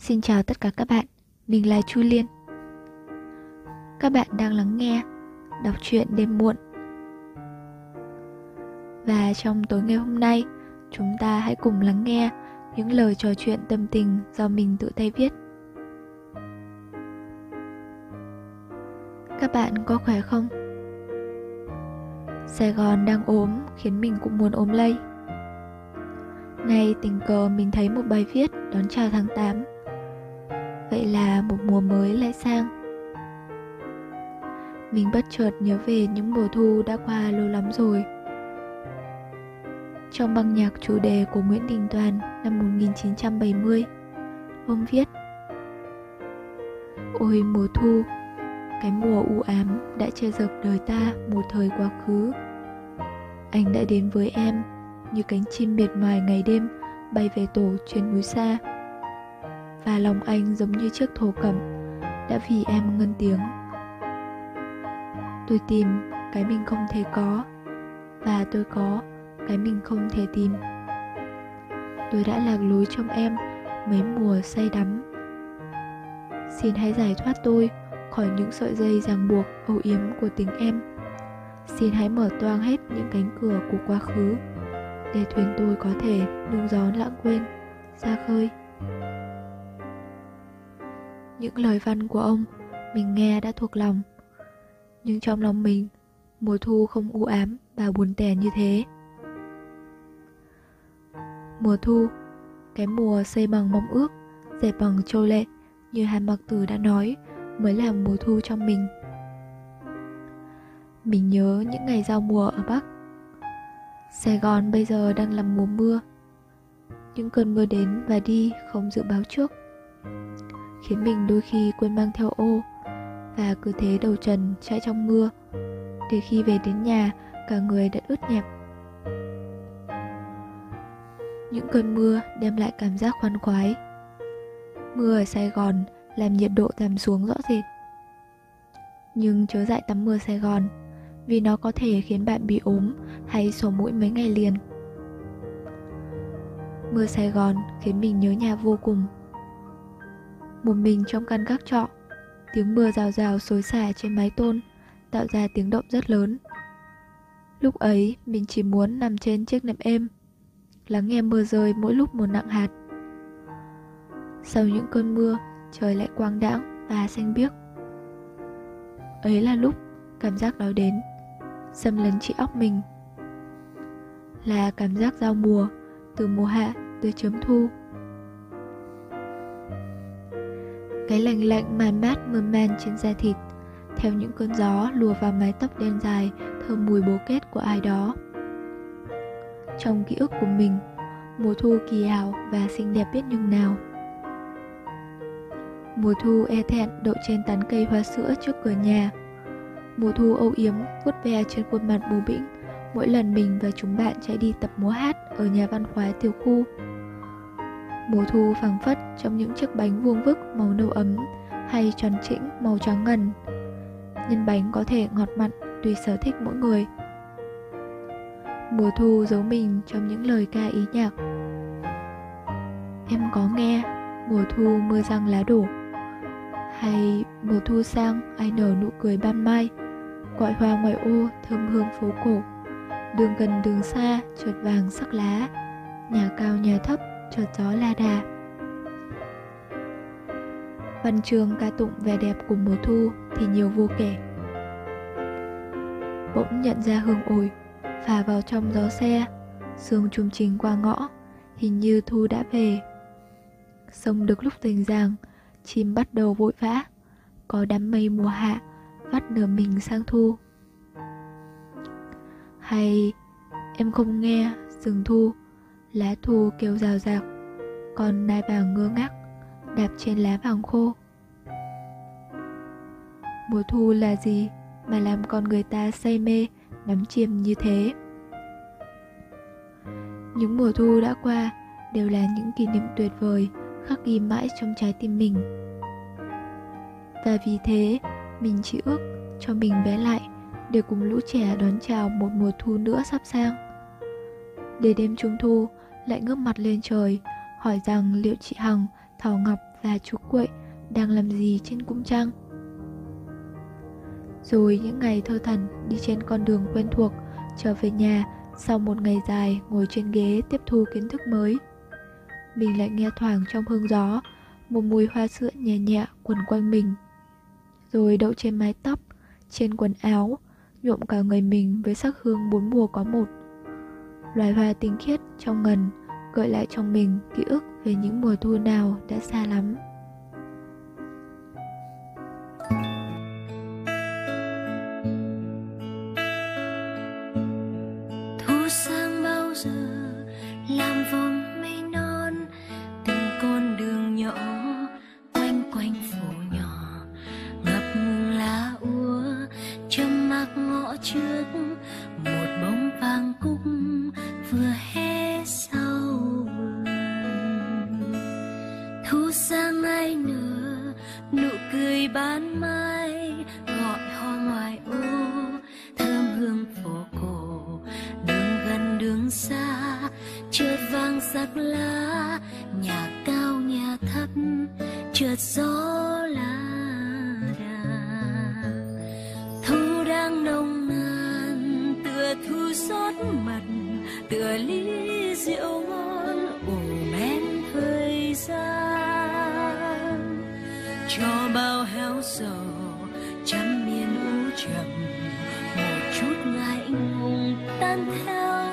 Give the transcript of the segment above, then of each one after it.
Xin chào tất cả các bạn, mình là Chu Liên. Các bạn đang lắng nghe đọc truyện đêm muộn. Và trong tối ngày hôm nay, chúng ta hãy cùng lắng nghe những lời trò chuyện tâm tình do mình tự tay viết. Các bạn có khỏe không? Sài Gòn đang ốm khiến mình cũng muốn ốm lây. Nay tình cờ mình thấy một bài viết đón chào tháng 8 Vậy là một mùa mới lại sang. Mình bất chợt nhớ về những mùa thu đã qua lâu lắm rồi. Trong băng nhạc chủ đề của Nguyễn Đình Toàn năm 1970 Ông viết, Ôi mùa thu, Cái mùa u ám đã che dập đời ta một thời quá khứ. Anh đã đến với em như cánh chim miệt mài ngày đêm bay về tổ trên núi xa và lòng anh giống như chiếc thổ cẩm, đã vì em ngân tiếng. Tôi tìm cái mình không thể có, và tôi có cái mình không thể tìm. Tôi đã lạc lối trong em mấy mùa say đắm. Xin hãy giải thoát tôi khỏi những sợi dây ràng buộc âu yếm của tình em. Xin hãy mở toang hết những cánh cửa của quá khứ để thuyền tôi có thể nương gió lãng quên ra khơi những lời văn của ông mình nghe đã thuộc lòng. Nhưng trong lòng mình, mùa thu không u ám và buồn tẻ như thế. Mùa thu, cái mùa xây bằng mong ước dệt bằng châu lệ như hàn mặc tử đã nói, mới là mùa thu trong mình. Mình nhớ những ngày giao mùa ở bắc. Sài Gòn bây giờ đang là mùa mưa. Những cơn mưa đến và đi không dự báo trước. Khiến mình đôi khi quên mang theo ô. Và cứ thế đầu trần chạy trong mưa. Để khi về đến nhà, cả người đã ướt nhẹp. Những cơn mưa đem lại cảm giác khoan khoái. Mưa ở Sài Gòn làm nhiệt độ giảm xuống rõ rệt. Nhưng chớ dại tắm mưa Sài Gòn, vì nó có thể khiến bạn bị ốm hay sổ mũi mấy ngày liền. Mưa Sài Gòn khiến mình nhớ nhà vô cùng. Một mình trong căn gác trọ, tiếng mưa rào rào xối xả trên mái tôn tạo ra tiếng động rất lớn. Lúc ấy mình chỉ muốn nằm trên chiếc nệm êm, lắng nghe mưa rơi mỗi lúc một nặng hạt. Sau những cơn mưa, trời lại quang đãng và xanh biếc. Ấy là lúc cảm giác đó đến xâm lấn chị óc mình là cảm giác giao mùa từ mùa hạ tới chấm thu cái lạnh lạnh màn mát mơn man trên da thịt. Theo những cơn gió lùa vào mái tóc đen dài, thơm mùi bố kết của ai đó. Trong ký ức của mình, mùa thu kỳ ảo và xinh đẹp biết nhường nào. Mùa thu e thẹn đậu trên tán cây hoa sữa trước cửa nhà. Mùa thu âu yếm vuốt ve trên khuôn mặt bù bĩnh, mỗi lần mình và chúng bạn chạy đi tập múa hát ở nhà văn hóa tiểu khu. Mùa thu phảng phất trong những chiếc bánh vuông vức màu nâu ấm hay tròn trĩnh màu trắng ngần. Nhân bánh có thể ngọt mặn tùy sở thích mỗi người. Mùa thu giấu mình trong những lời ca ý nhạc. Em có nghe mùa thu mưa răng lá đổ hay mùa thu sang ai nở nụ cười ban mai, gọi hoa ngoài ô thơm hương phố cổ, đường gần đường xa chợt vàng sắc lá, nhà cao nhà thấp cho chó la đà. Văn chương ca tụng vẻ đẹp của mùa thu thì nhiều vô kể. Bỗng nhận ra hương ổi, phà vào trong gió xe, sương trùm trình qua ngõ, hình như thu đã về. Sông được lúc tình ràng chim bắt đầu vội vã, có đám mây mùa hạ, vắt nửa mình sang thu. Hay, em không nghe rừng thu lá thu kêu rào rạc, còn nai vàng ngơ ngác, đạp trên lá vàng khô. Mùa thu là gì mà làm con người ta say mê, đắm chìm như thế? Những mùa thu đã qua đều là những kỷ niệm tuyệt vời, khắc ghi mãi trong trái tim mình. Và vì thế, mình chỉ ước cho mình bé lại để cùng lũ trẻ đón chào một mùa thu nữa sắp sang. Để đêm trung thu lại ngước mặt lên trời hỏi rằng liệu chị hằng thảo ngọc và chú quậy đang làm gì trên cung trăng. Rồi những ngày thơ thần đi trên con đường quen thuộc trở về nhà sau một ngày dài ngồi trên ghế tiếp thu kiến thức mới. Mình lại nghe thoảng trong hương gió một mùi hoa sữa nhẹ nhẹ quẩn quanh mình. Rồi đậu trên mái tóc, trên quần áo, nhuộm cả người mình với sắc hương bốn mùa có một. Loài hoa tinh khiết trong ngần gợi lại trong mình ký ức về những mùa thu nào đã xa lắm. nhà cao, nhà thấp, trượt gió là đà thu đang nồng nàn, tựa thu xót mật tựa ly rượu ngon ủ men thời gian. Cho bao héo sầu trăm miên u trầm, một chút ngại ngùng tan theo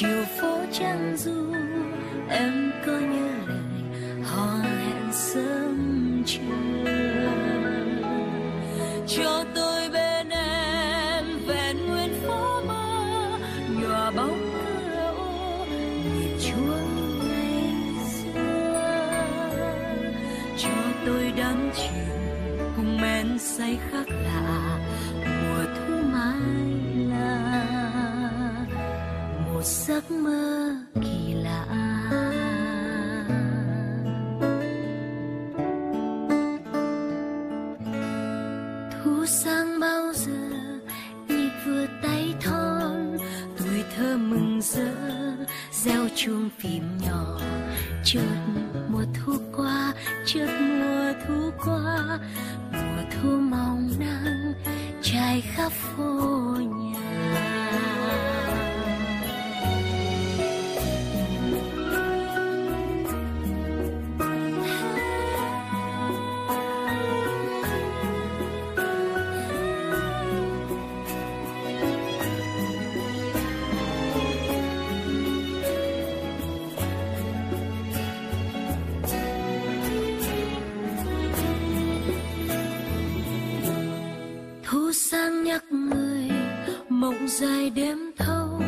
chiều phố trắng du, em có nhớ lời hò hẹn sớm chưa? Cho tôi bên em vẹn nguyên phố mơ, nhòa bóng cửa nhịp chuông ngày xưa. Cho tôi đắm chìm cùng men say khác lạ, mùa thu mai một giấc mơ kỳ lạ. Thu sang bao giờ, nhịp vừa tay thon, tuổi thơ mừng rỡ, gieo chuông phim nhỏ. Chợt mùa thu qua, chợt mùa thu qua, mùa thu mong nắng, trải khắp phố dài đêm thâu,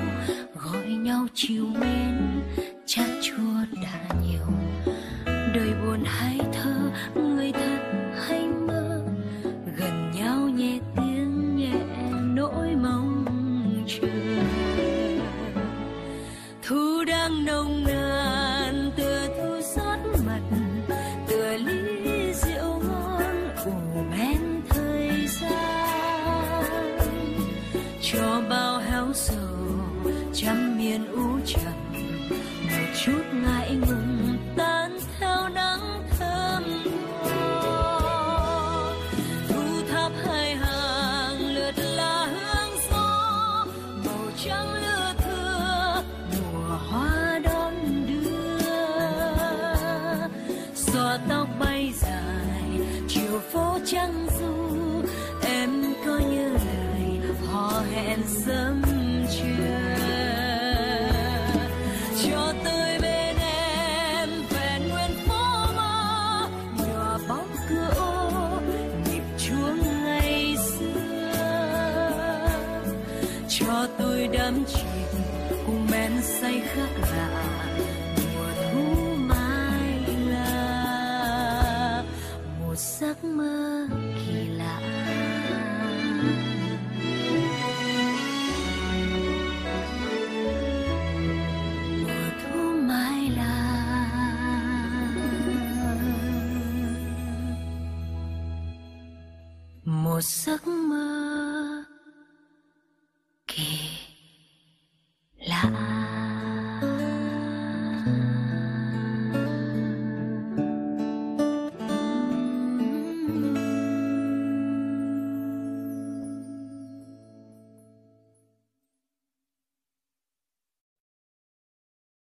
gọi nhau chiều mến chát chua đã nhiều. Đời buồn hay thơ, người thơ sầu trăm miền u trầm một chút ngại ngùng tan theo nắng thơm ngọt thu tháp hai hàng lượt lá hương gió màu trắng lưa thưa mùa hoa đón đưa xòa tóc bay dài chiều phố trăng dài đắm chìm, cùng men say khác lạ, mùa thu mai là một giấc mơ kỳ lạ.